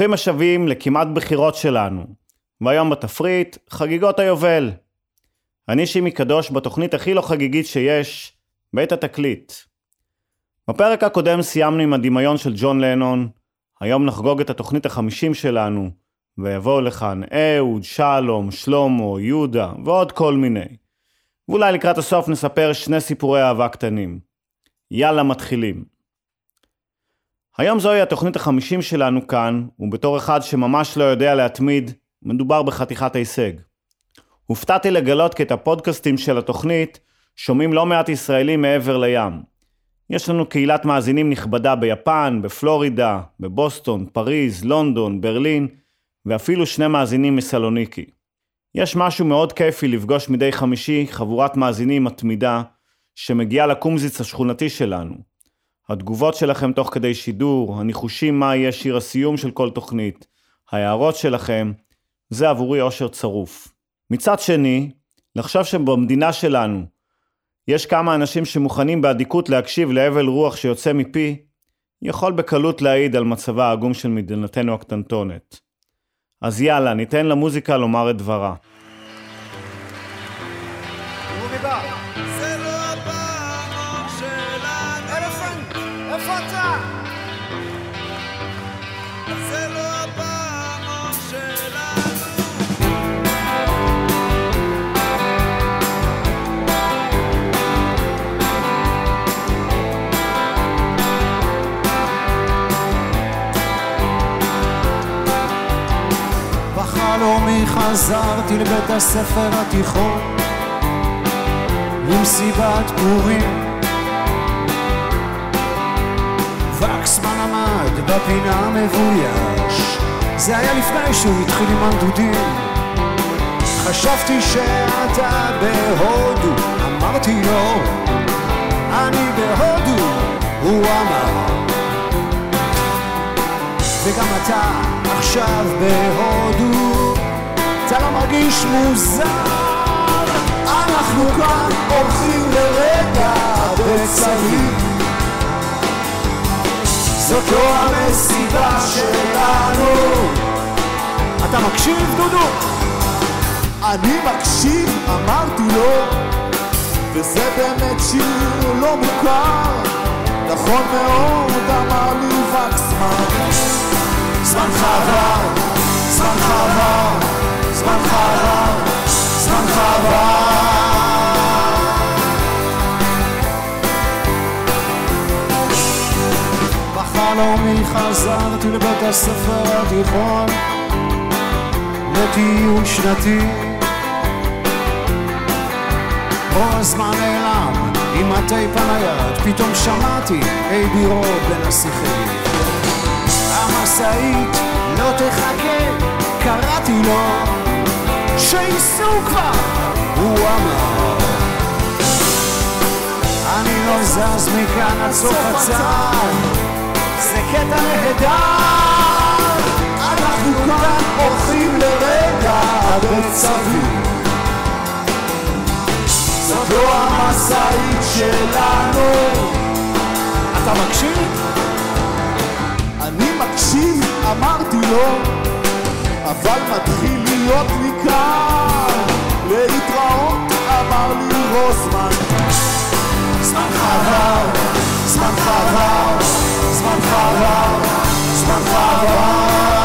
ברוכים השבים לכמעט בחירות שלנו, והיום בתפריט, חגיגות היובל. אני שימי קדוש בתוכנית הכי לא חגיגית שיש, בית התקליט. בפרק הקודם סיימנו עם הדמיון של ג'ון לנון, היום נחגוג את התוכנית החמישים שלנו, ויבואו לכאן אהוד, שלום, שלמה, יהודה ועוד כל מיני. ואולי לקראת הסוף נספר שני סיפורי אהבה קטנים. יאללה מתחילים. היום זוהי התוכנית החמישים שלנו כאן, ובתור אחד שממש לא יודע להתמיד, מדובר בחתיכת הישג. הופתעתי לגלות כי את הפודקאסטים של התוכנית שומעים לא מעט ישראלים מעבר לים. יש לנו קהילת מאזינים נכבדה ביפן, בפלורידה, בבוסטון, פריז, לונדון, ברלין, ואפילו שני מאזינים מסלוניקי. יש משהו מאוד כיפי לפגוש מדי חמישי חבורת מאזינים מתמידה שמגיעה לקומזיץ השכונתי שלנו. התגובות שלכם תוך כדי שידור, הניחושים מה יהיה שיר הסיום של כל תוכנית, ההערות שלכם, זה עבורי אושר צרוף. מצד שני, לחשוב שבמדינה שלנו יש כמה אנשים שמוכנים באדיקות להקשיב להבל רוח שיוצא מפי, יכול בקלות להעיד על מצבה העגום של מדינתנו הקטנטונת. אז יאללה, ניתן למוזיקה לומר את דברה. בחלומי חזרתי לבית הספר התיכון למסיבת פורים וקסמן עמד בפינה מבויש זה היה לפני שהוא התחיל עם הנדודים. חשבתי שאתה בהודו אמרתי לו אני בהודו הוא אמר. וגם אתה עכשיו בהודו אתה לא מרגיש מוזר? אנחנו כאן הולכים לרגע בצווים זאת לא המסיבה שלנו. אתה מקשיב דודו? אני מקשיב אמרתי לו. וזה באמת שיר לא מוכר. נכון מאוד אמר לי וקסמן זמנך עבר, זמנך עבר, זמנך עבר, זמנך עבר בחלומי חזרתי לבית הספר התיכון לטיול שנתי. כל הזמן נעלם עם הטייפ הנייד פתאום שמעתי היי בירו בין השיחים. המשאית לא תחכה קראתי לו שייסעו כבר הוא אמר. אני לא זז מכאן עד סוף הצד זה קטע נהדר. אנחנו כאן הולכים לרגע בצווים זאת לא המשאית שלנו. אתה מקשיב? אני מקשיב, אמרתי לו אבל מתחיל להיות לי קר להתראות, אמר לי רוזמן. זמנך עבר, Zmartwawał, zmartwawał, zmartwawał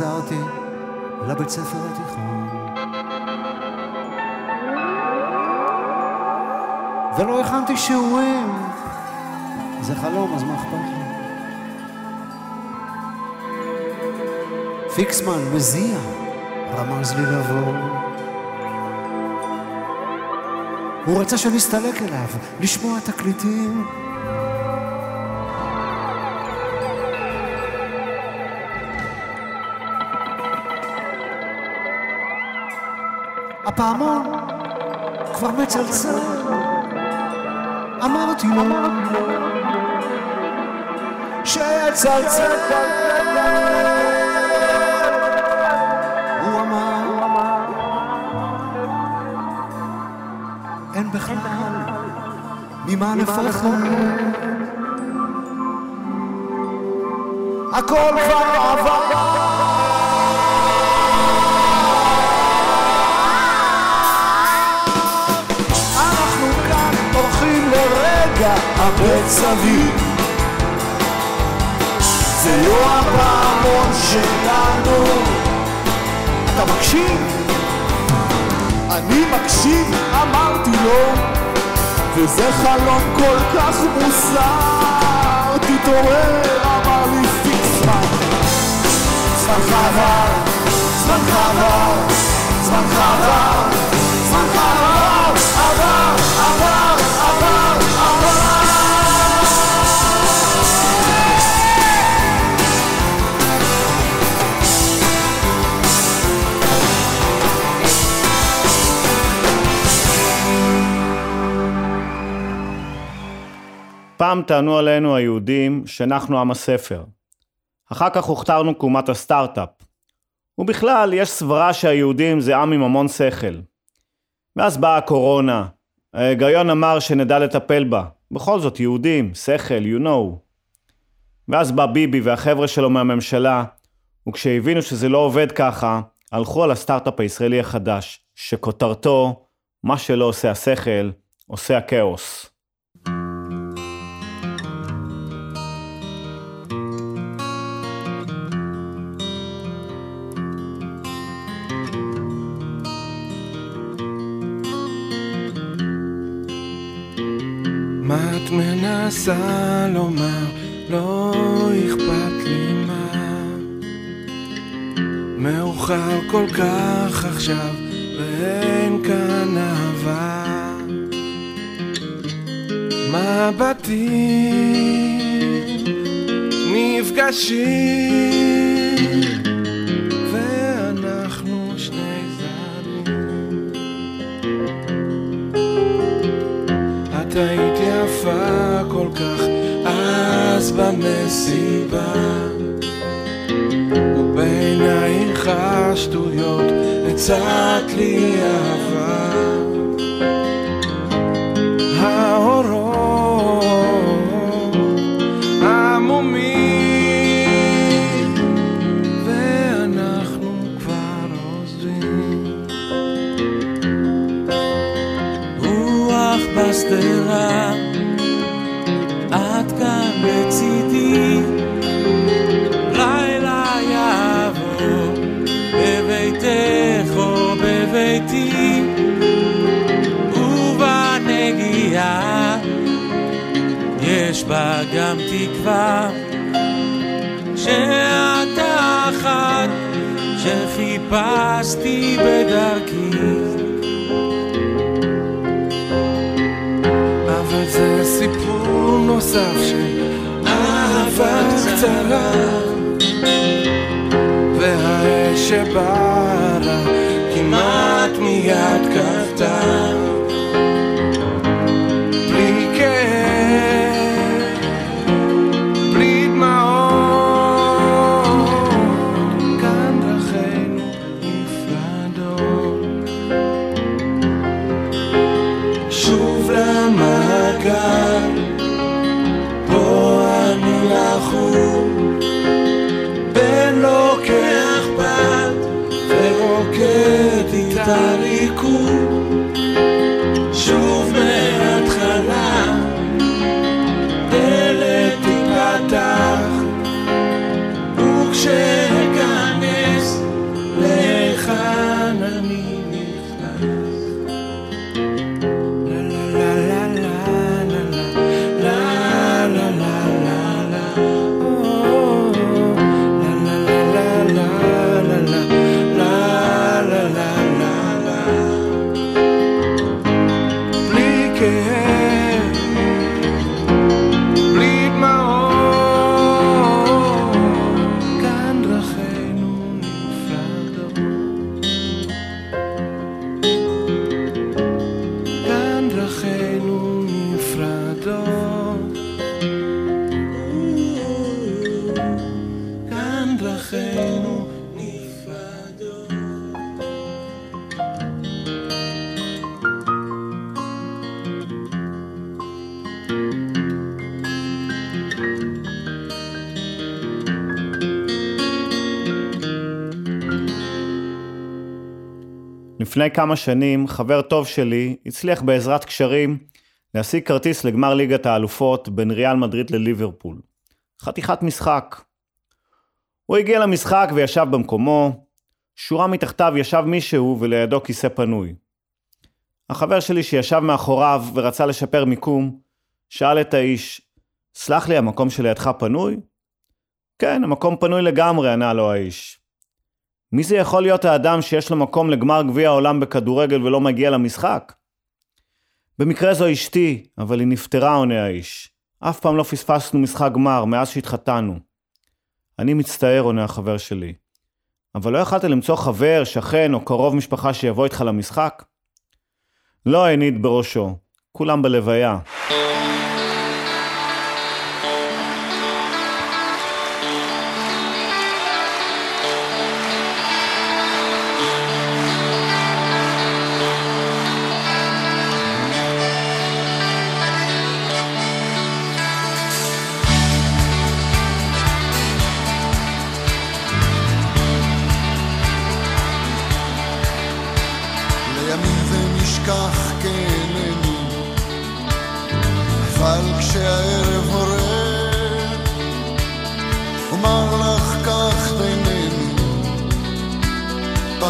חזרתי לבית ספר התיכון. ולא הכנתי שיעורים. זה חלום אז מה אכפת לי? פיקסמן מזיע רמז לי לבוא. הוא רצה שאני אסתלק אליו לשמוע תקליטים הפעמון כבר מצלצל. אמרתי לו שיצלצל. הוא אמר אין בכלל ממה לפחד. הכל כבר עבר. לרגע הבט סביב. זה לא הפעמון שלנו. אתה מקשיב? אני מקשיב, אמרתי לו, וזה חלום כל כך מוזר. תתעורר, אמר לי פיקסמן. עבר, זמנך עבר, זמנך עבר, זמנך עבר, עבר, עבר, עבר, פעם טענו עלינו היהודים שאנחנו עם הספר. אחר כך הוכתרנו כאומת הסטארט-אפ. ובכלל, יש סברה שהיהודים זה עם עם המון שכל. ואז באה הקורונה. ההיגיון אמר שנדע לטפל בה. בכל זאת, יהודים, שכל, you know. ואז בא ביבי והחבר'ה שלו מהממשלה, וכשהבינו שזה לא עובד ככה, הלכו על הסטארט-אפ הישראלי החדש, שכותרתו, מה שלא עושה השכל, עושה הכאוס. מנסה לומר? לא אכפת לי מה. מאוחר כל כך עכשיו, ואין כאן אהבה. מבטים נפגשים, ואנחנו שני זרים. את אז במסיבה. ובעינייך השטויות הצעת לי אהבה. האורות עמומים בה גם תקווה, שאת האחת שחיפשתי בדרכי. אבל זה סיפור נוסף של אהבה קצרה והאש שבערה כמעט מיד כבתה לפני כמה שנים חבר טוב שלי הצליח בעזרת קשרים להשיג כרטיס לגמר ליגת האלופות בין ריאל מדריד לליברפול. חתיכת משחק. הוא הגיע למשחק וישב במקומו, שורה מתחתיו ישב מישהו ולידו כיסא פנוי. החבר שלי שישב מאחוריו ורצה לשפר מיקום, שאל את האיש, סלח לי, המקום שלידך פנוי? כן, המקום פנוי לגמרי, ענה לו האיש. מי זה יכול להיות האדם שיש לו מקום לגמר גביע העולם בכדורגל ולא מגיע למשחק? במקרה זו אשתי, אבל היא נפטרה, עונה האיש. אף פעם לא פספסנו משחק גמר מאז שהתחתנו. אני מצטער, עונה החבר שלי. אבל לא יכלת למצוא חבר, שכן או קרוב משפחה שיבוא איתך למשחק? לא הניד בראשו, כולם בלוויה.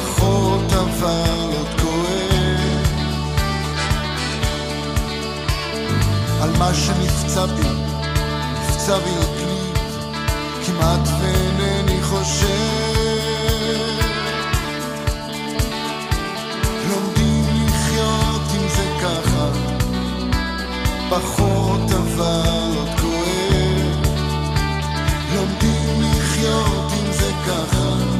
פחות אבל עוד כואב. על מה שנפצע בי, נפצע בי עתלית, כמעט ואינני חושב. לומדים לחיות עם זה ככה, פחות אבל עוד כואב. לומדים לחיות עם זה ככה,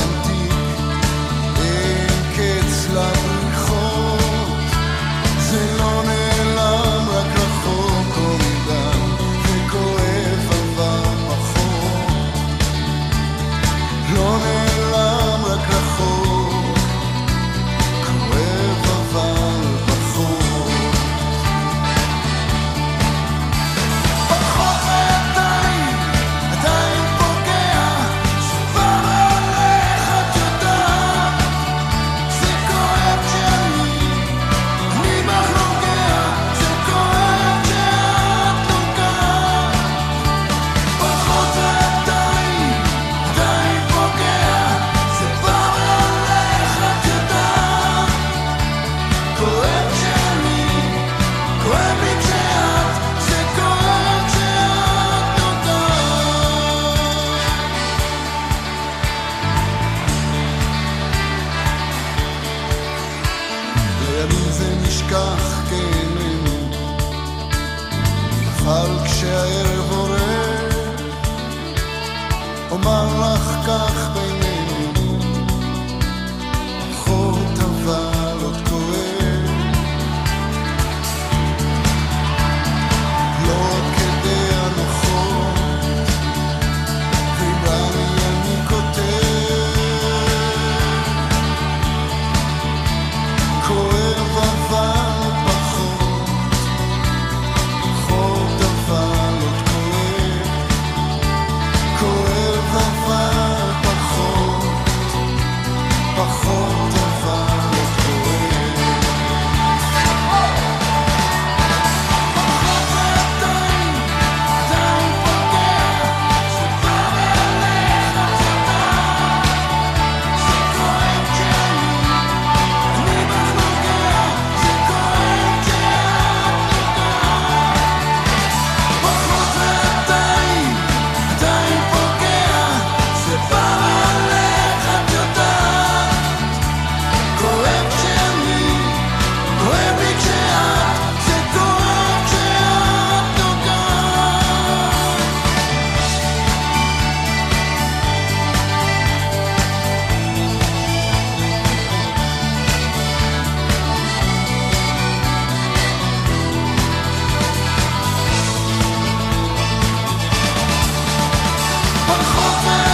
hope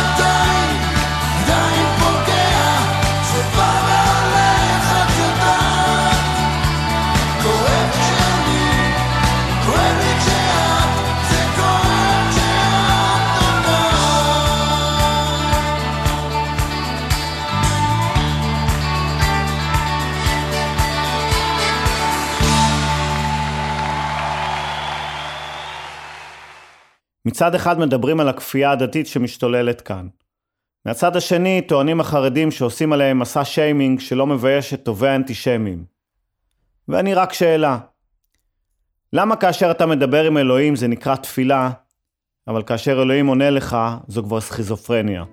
מצד אחד מדברים על הכפייה הדתית שמשתוללת כאן. מהצד השני טוענים החרדים שעושים עליהם מסע שיימינג שלא מבייש את טובי האנטישמים. ואני רק שאלה, למה כאשר אתה מדבר עם אלוהים זה נקרא תפילה, אבל כאשר אלוהים עונה לך זו כבר סכיזופרניה?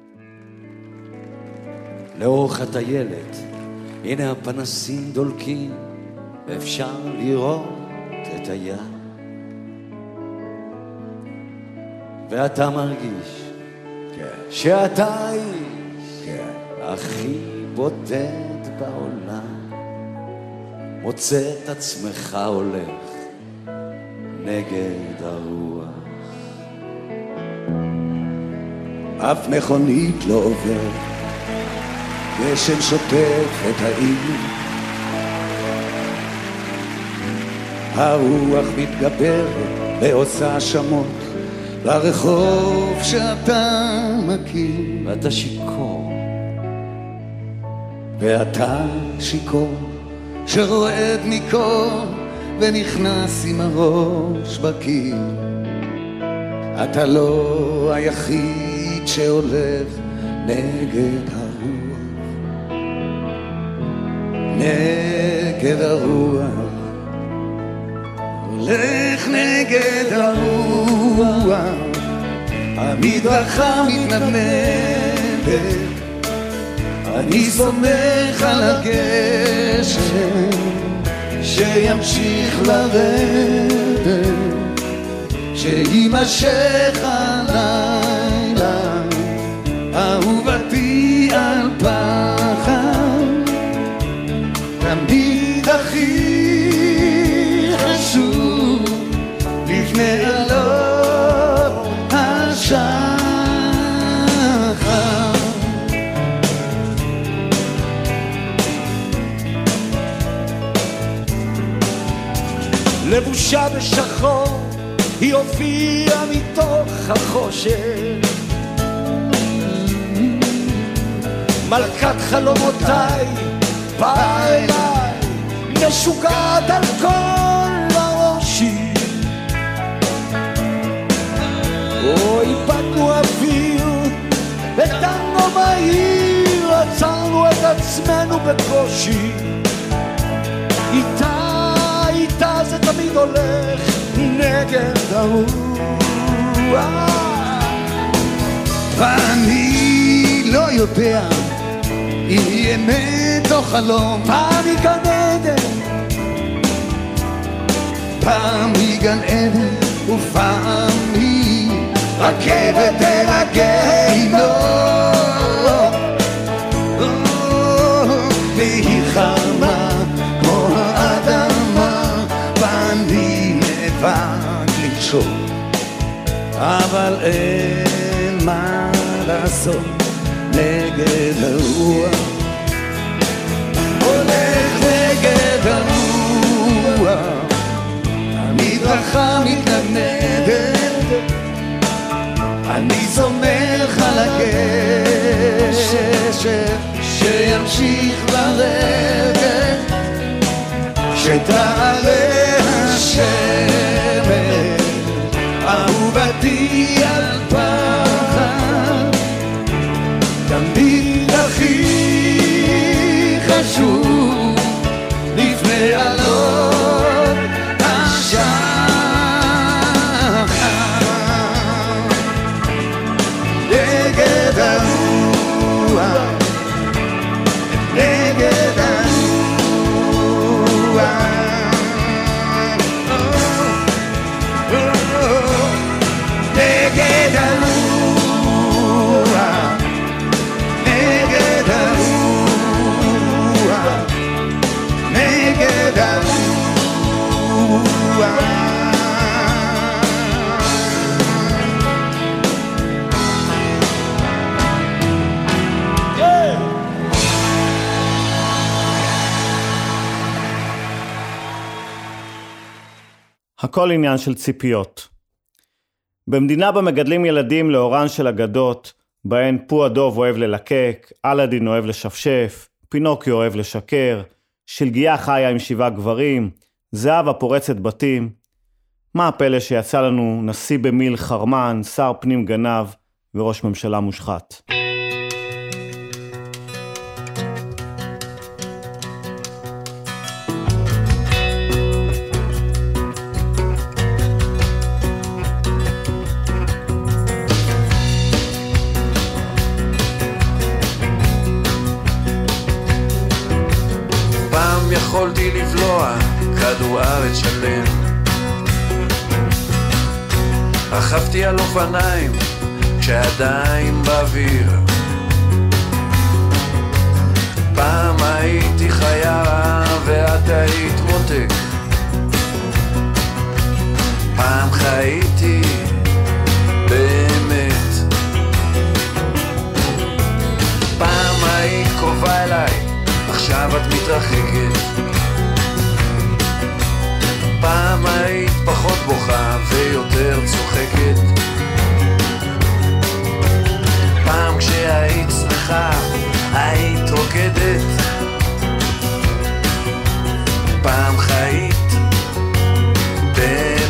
לאורך הטיילת, הנה הפנסים דולקים, ואפשר לראות את הים. ואתה מרגיש שאתה האיש הכי בודד בעולם. מוצא את עצמך הולך נגד הרוח. אף מכונית לא עובר, גשם שוטף את העיר. הרוח מתגברת ועושה שמות לרחוב שאתה מכיר. ואתה שיכור, ואתה שיכור שרועד מקור ונכנס עם הראש בקיר. אתה לא היחיד שהולך נגד הרוח, נגד הרוח, הולך נגד הרוח, המדרכה מתנדנדת אני סומך על הגשם שימשיך לרדת, שיימשך הלילה, אהובתי על פחד, לבושה בשחור, היא הופיעה מתוך החושך. מלכת חלומותיי, באה אליי, משוגעת על כל הראשי. או איבדנו אוויר, וטנגו מהיר, עצרנו את עצמנו בקושי. תמיד הולך נגד הרוח. ואני לא יודע אם היא אמת או חלום, פעם היא גן עדן, פעם היא גן עדן ופעם היא רכבת אל הגיהינום. לנשום, אבל אין מה לעשות נגד הרוח. הולך נגד הרוח, המדרכה מתנדנדת, אני סומך על הגשם שימשיך לרדת, שתעלה השמש, אהובתי על פחד, תמיד הכי חשוב לפני עלות הכל עניין של ציפיות. במדינה בה מגדלים ילדים לאורן של אגדות, בהן פו הדוב אוהב ללקק, אלאדין אוהב לשפשף, פינוקיו אוהב לשקר, שלגיה חיה עם שבעה גברים, זהבה פורצת בתים. מה הפלא שיצא לנו נשיא במיל חרמן, שר פנים גנב וראש ממשלה מושחת? אופניים כשעדיין באוויר. פעם הייתי חיה ואת היית מותק. פעם חייתי באמת. פעם היית קרובה אליי עכשיו את מתרחקת. פעם היית פחות בוכה ויותר צוחקת כשהיית שמחה היית רוקדת. פעם חיית באמת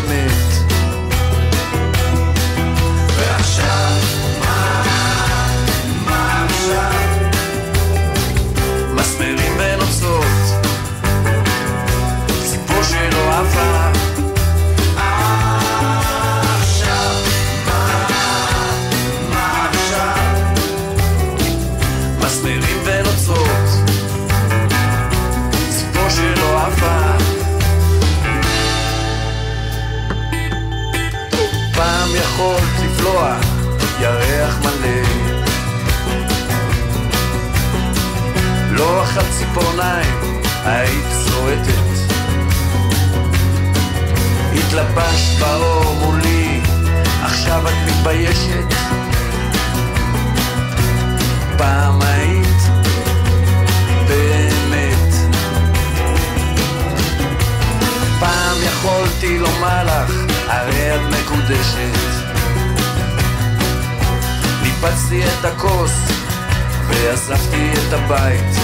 מסמרים ונוצות ציפור שלא עפה פעם יכולת לבלוע ירח מלא לא אכלת ציפורניים, היית צועטת. התלבשת באור מולי, עכשיו את מתביישת. פעם היית באמת. פעם יכולתי לומר לך, הרי את מקודשת. ניפצתי את הכוס ועזבתי את הבית.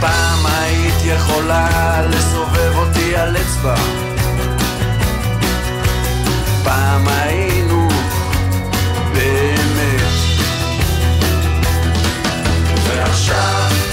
פעם היית יכולה לסובב אותי על אצבע. פעם היינו Russia.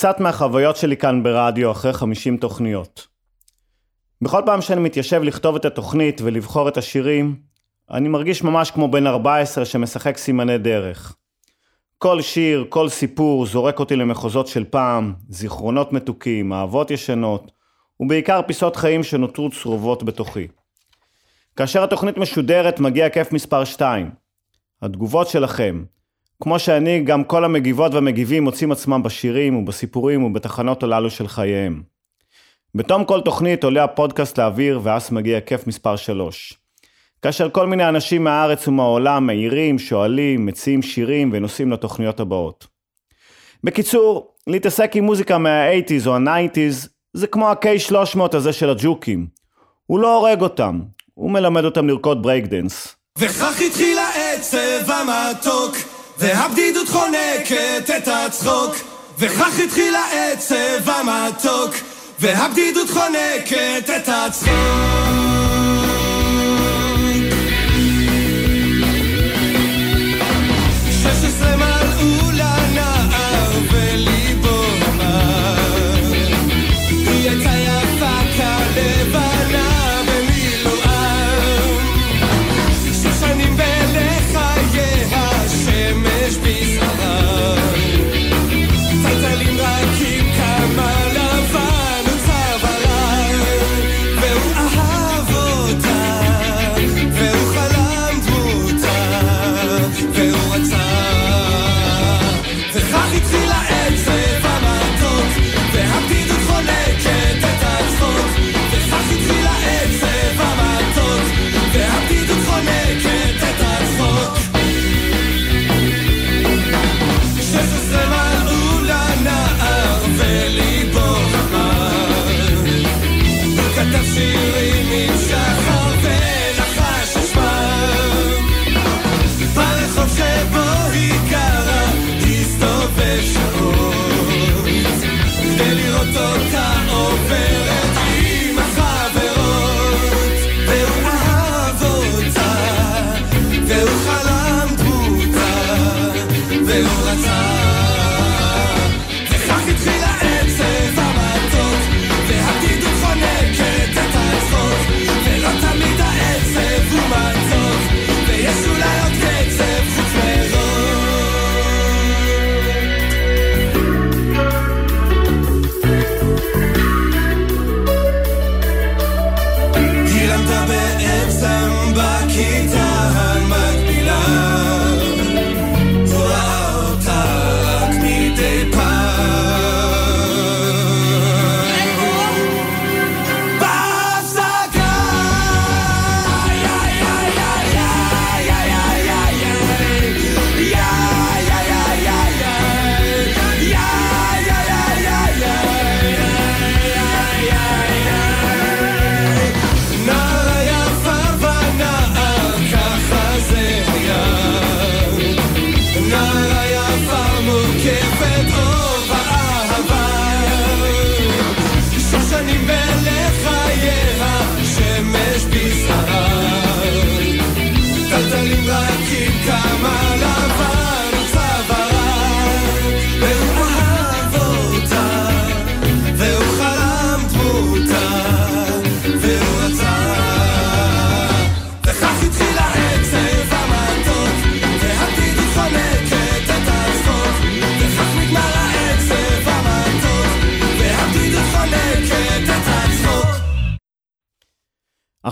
קצת מהחוויות שלי כאן ברדיו אחרי 50 תוכניות. בכל פעם שאני מתיישב לכתוב את התוכנית ולבחור את השירים, אני מרגיש ממש כמו בן 14 שמשחק סימני דרך. כל שיר, כל סיפור זורק אותי למחוזות של פעם, זיכרונות מתוקים, אהבות ישנות, ובעיקר פיסות חיים שנותרו צרובות בתוכי. כאשר התוכנית משודרת מגיע כיף מספר 2. התגובות שלכם, כמו שאני, גם כל המגיבות והמגיבים מוצאים עצמם בשירים ובסיפורים ובתחנות הללו של חייהם. בתום כל תוכנית עולה הפודקאסט לאוויר ואז מגיע כיף מספר 3. כאשר כל מיני אנשים מהארץ ומהעולם מעירים, שואלים, מציעים שירים ונוסעים לתוכניות הבאות. בקיצור, להתעסק עם מוזיקה מה-80's או ה-90's זה כמו ה-K300 הזה של הג'וקים. הוא לא הורג אותם, הוא מלמד אותם לרקוד ברייקדנס. וכך התחיל העצב המתוק, והבדידות חונקת את הצחוק. וכך התחיל העצב המתוק, והבדידות חונקת את הצחוק.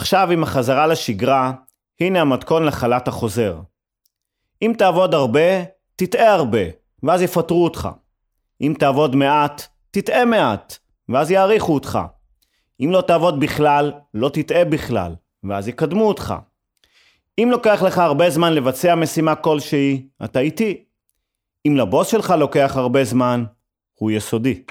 עכשיו עם החזרה לשגרה, הנה המתכון לחל"ת החוזר. אם תעבוד הרבה, תטעה הרבה, ואז יפטרו אותך. אם תעבוד מעט, תטעה מעט, ואז יעריכו אותך. אם לא תעבוד בכלל, לא תטעה בכלל, ואז יקדמו אותך. אם לוקח לך הרבה זמן לבצע משימה כלשהי, אתה איתי. אם לבוס שלך לוקח הרבה זמן, הוא יסודי.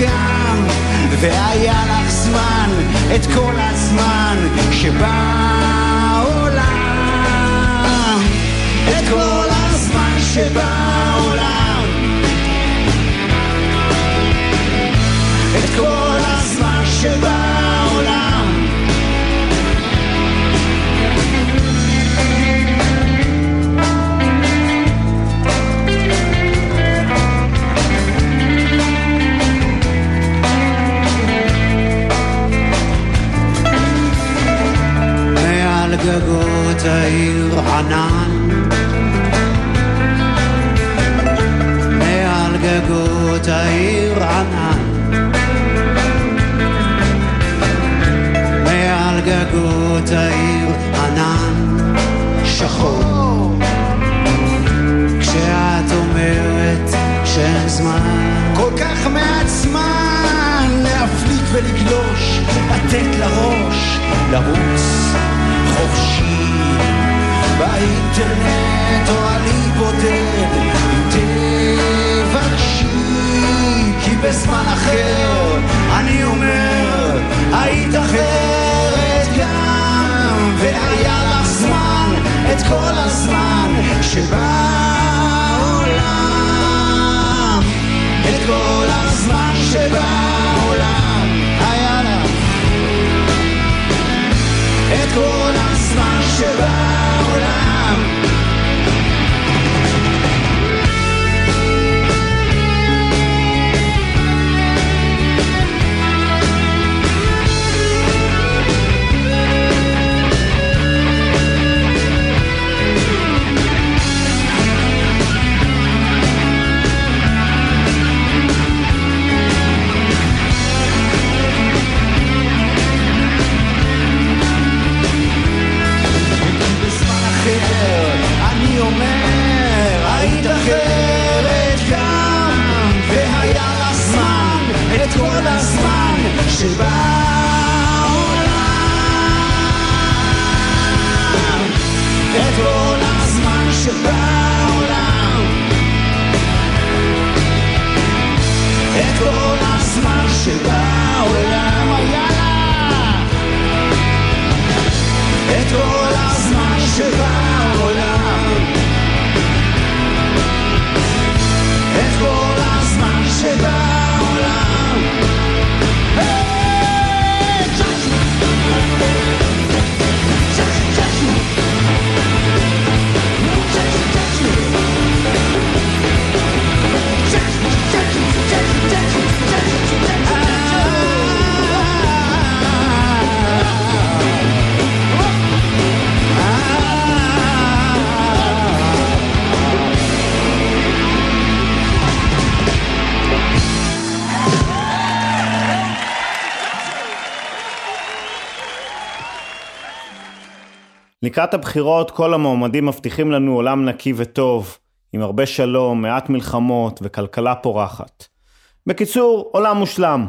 גם והיה לך זמן את כל הזמן שבעולם. את כל הזמן שבעולם. את כל הזמן שבעולם גגות העיר ענן מעל גגות העיר ענן מעל גגות העיר ענן שחור. כשאת אומרת שאין זמן. כל כך מעט זמן להפליג ולגלוש לתת לראש לרוץ באינטרנט או אני בודד תבקשי כי בזמן אחר אני אומר היית אחרת גם והיה לך זמן את כל הזמן שבעולם את כל הזמן שבעולם היה את כל הזמן שבעולם לקראת הבחירות כל המועמדים מבטיחים לנו עולם נקי וטוב, עם הרבה שלום, מעט מלחמות וכלכלה פורחת. בקיצור, עולם מושלם.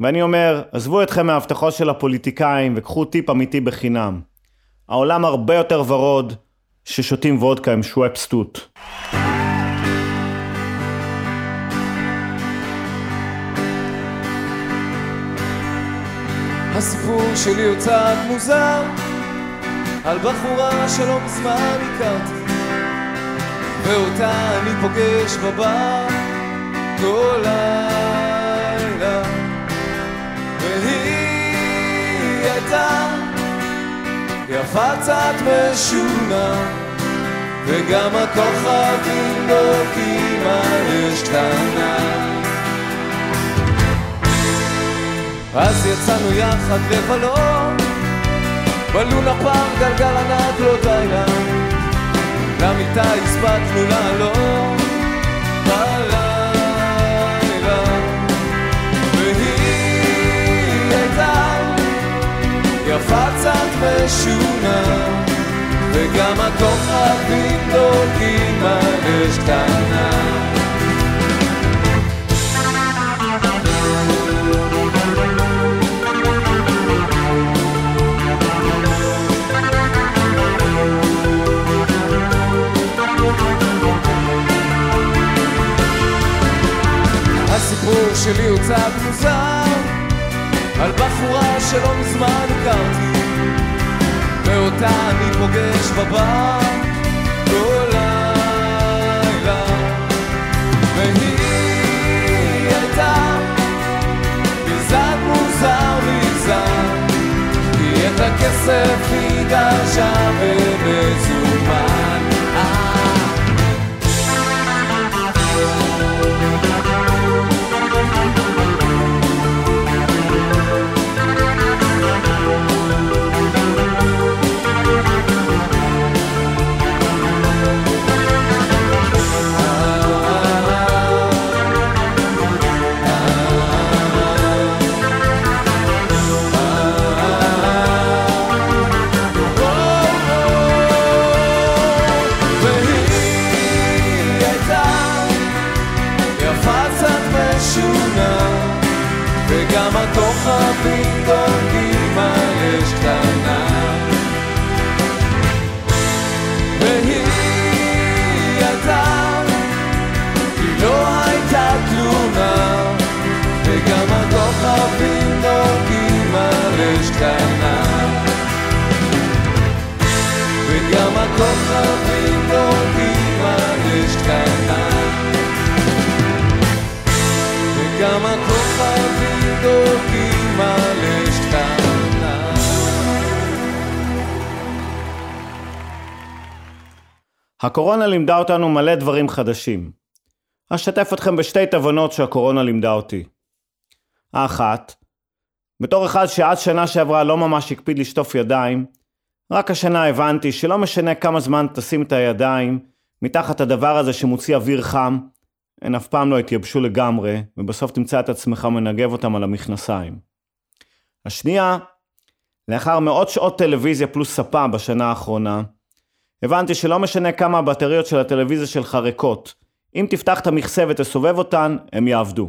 ואני אומר, עזבו אתכם מההבטחות של הפוליטיקאים וקחו טיפ אמיתי בחינם. העולם הרבה יותר ורוד, ששותים וודקה עם שוואפ סטוט. הסיפור שלי הוא קצת מוזר על בחורה שלא מזמן הכרתי ואותה אני פוגש בבר כל לילה. והיא הייתה יפה קצת משונה וגם הכוכבים דולקים על אש קטנה אז יצאנו יחד לבלות בלונה פארק גלגל ענק לא די לה למיטה הספקנו לעלות בלילה והיא הייתה יפה קצת משונה, וגם הכוכבים דולקים על אש קטנה. הסיפור שלי הוא קצת מוזר. על בחורה שלא מזמן הכרתי. ואותה אני פוגש בבר הקורונה לימדה אותנו מלא דברים חדשים. אשתף אתכם בשתי תובנות שהקורונה לימדה אותי. האחת, בתור אחד שעד שנה שעברה לא ממש הקפיד לשטוף ידיים, רק השנה הבנתי שלא משנה כמה זמן תשים את הידיים מתחת הדבר הזה שמוציא אוויר חם, הן אף פעם לא התייבשו לגמרי, ובסוף תמצא את עצמך מנגב אותם על המכנסיים. השנייה, לאחר מאות שעות טלוויזיה פלוס ספה בשנה האחרונה, הבנתי שלא משנה כמה הבטריות של הטלוויזיה שלך ריקות, אם תפתח את המכסה ותסובב אותן, הם יעבדו.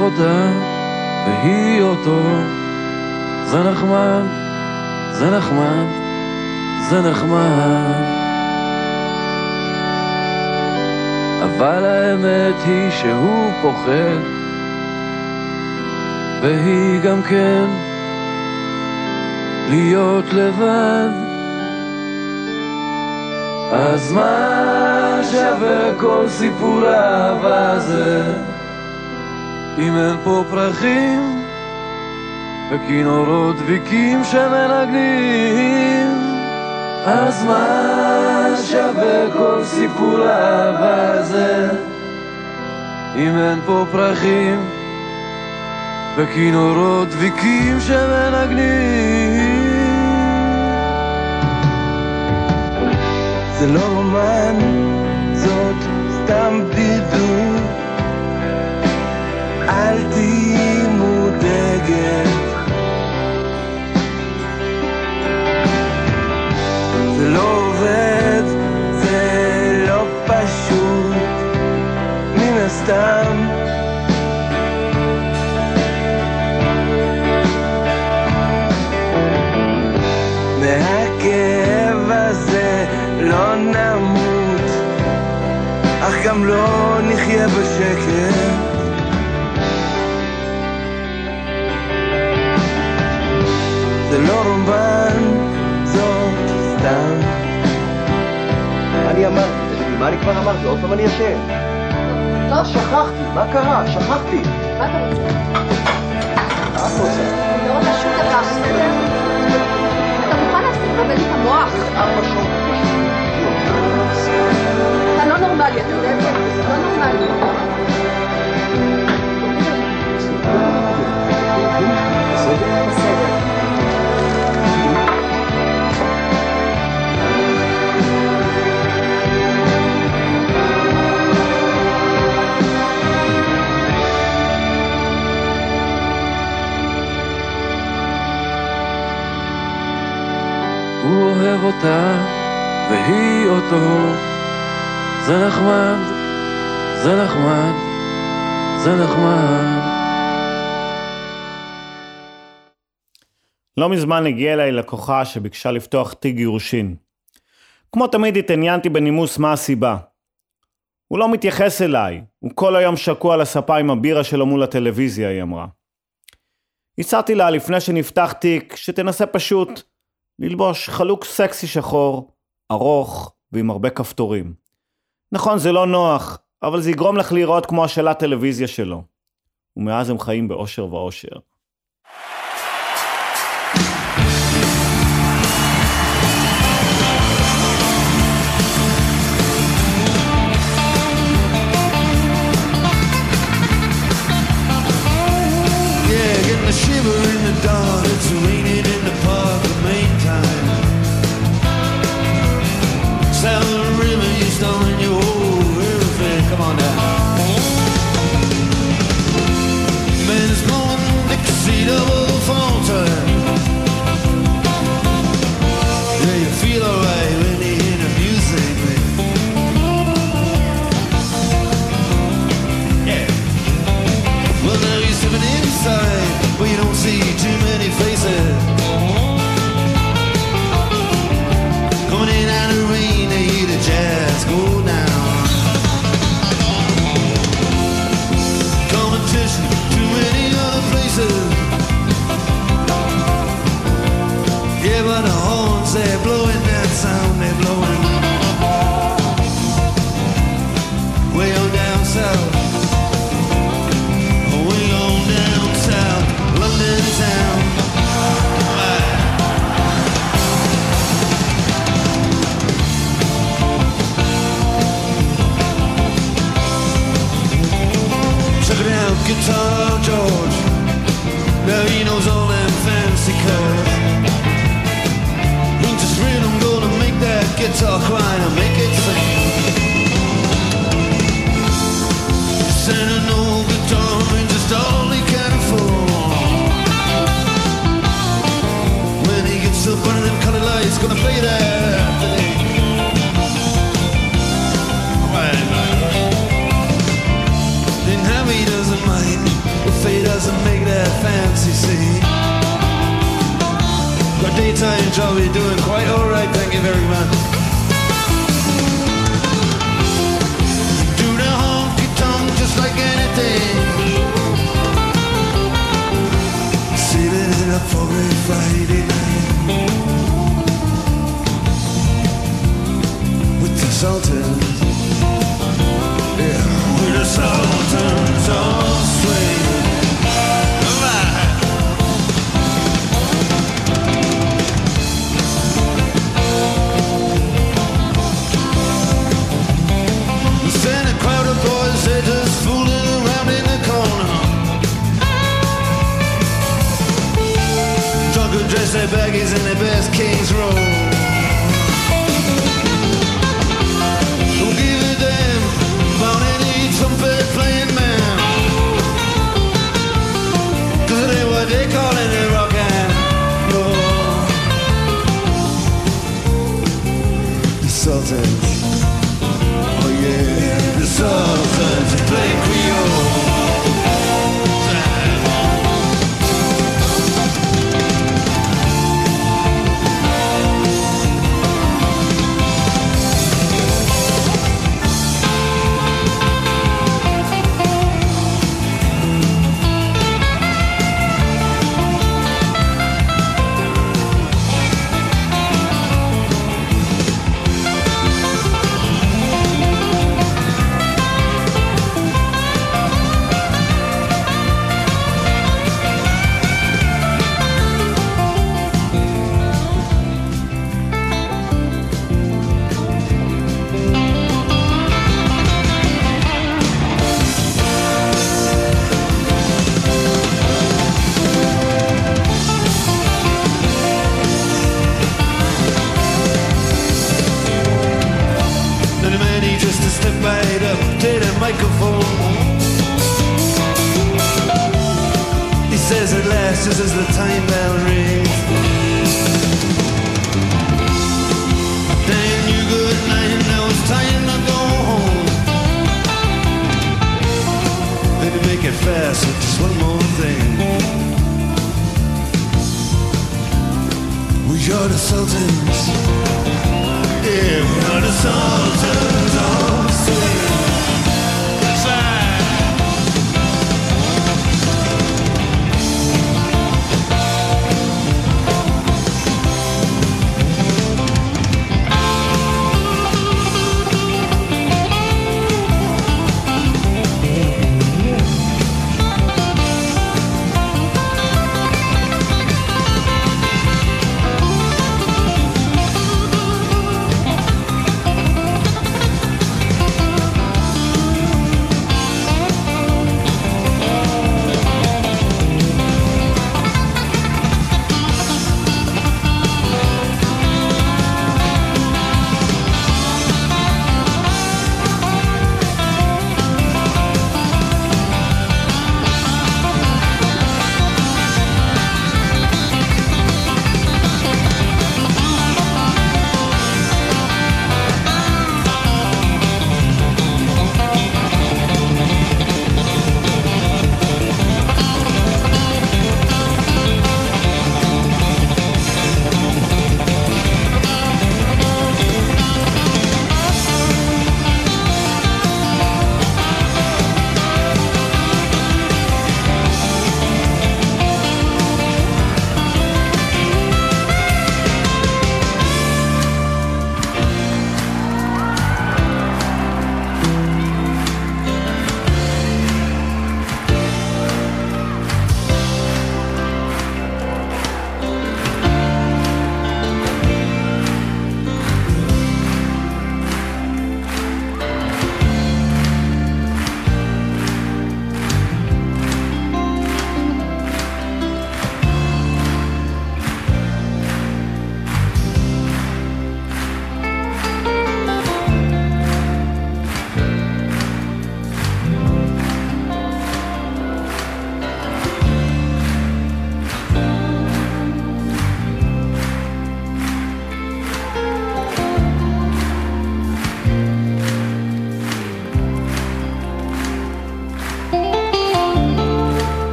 אותה והיא אותו זה נחמד, זה נחמד, זה נחמד אבל האמת היא שהוא פוחד והיא גם כן להיות לבד. אז מה שווה כל סיפור האהבה הזה אם אין פה פרחים וכינורות דביקים שמנגנים אז מה שווה כל סיפור האהבה הזה אם אין פה פרחים וכינורות דביקים שמנגנים זה לא רומן, זאת סתם בדידות. אל תהיי מודאגת. זה לא עובד, זה לא פשוט, מן הסתם. מהכאב הזה לא נמות, אך גם לא נחיה בשקט. זה לא רומן, מה אני כבר אמרתי? עוד פעם אני אשם. טוב, שכחתי, מה קרה? שכחתי. מה אתה רוצה? מה את רוצה? אני לא רוצה שום דבר, בסדר? אתה מוכן להפסיק לבלבל את המוח? ארבע שעות. אתה לא נורמלי, אתה יודע את זה? אתה לא נורמלי. בסדר. אותה והיא אותו. זה נחמד, זה נחמד, זה נחמד. לא מזמן הגיעה אליי לקוחה שביקשה לפתוח תיק גירושין. כמו תמיד התעניינתי בנימוס מה הסיבה. הוא לא מתייחס אליי, הוא כל היום שקוע על הספה עם הבירה שלו מול הטלוויזיה, היא אמרה. הצעתי לה לפני שנפתח תיק, שתנסה פשוט ללבוש חלוק סקסי שחור, ארוך ועם הרבה כפתורים. נכון, זה לא נוח, אבל זה יגרום לך להיראות כמו השאלת טלוויזיה שלו. ומאז הם חיים באושר ואושר.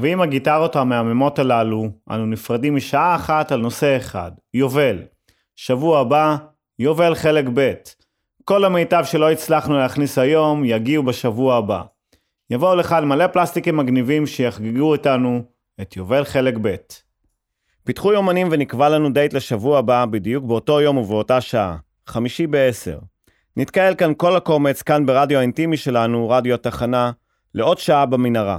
ועם הגיטרות המהממות הללו, אנו נפרדים משעה אחת על נושא אחד, יובל. שבוע הבא, יובל חלק ב'. כל המיטב שלא הצלחנו להכניס היום, יגיעו בשבוע הבא. יבואו לכאן מלא פלסטיקים מגניבים שיחגגו איתנו את יובל חלק ב'. פיתחו יומנים ונקבע לנו דייט לשבוע הבא, בדיוק באותו יום ובאותה שעה, חמישי בעשר. נתקהל כאן כל הקומץ, כאן ברדיו האינטימי שלנו, רדיו התחנה, לעוד שעה במנהרה.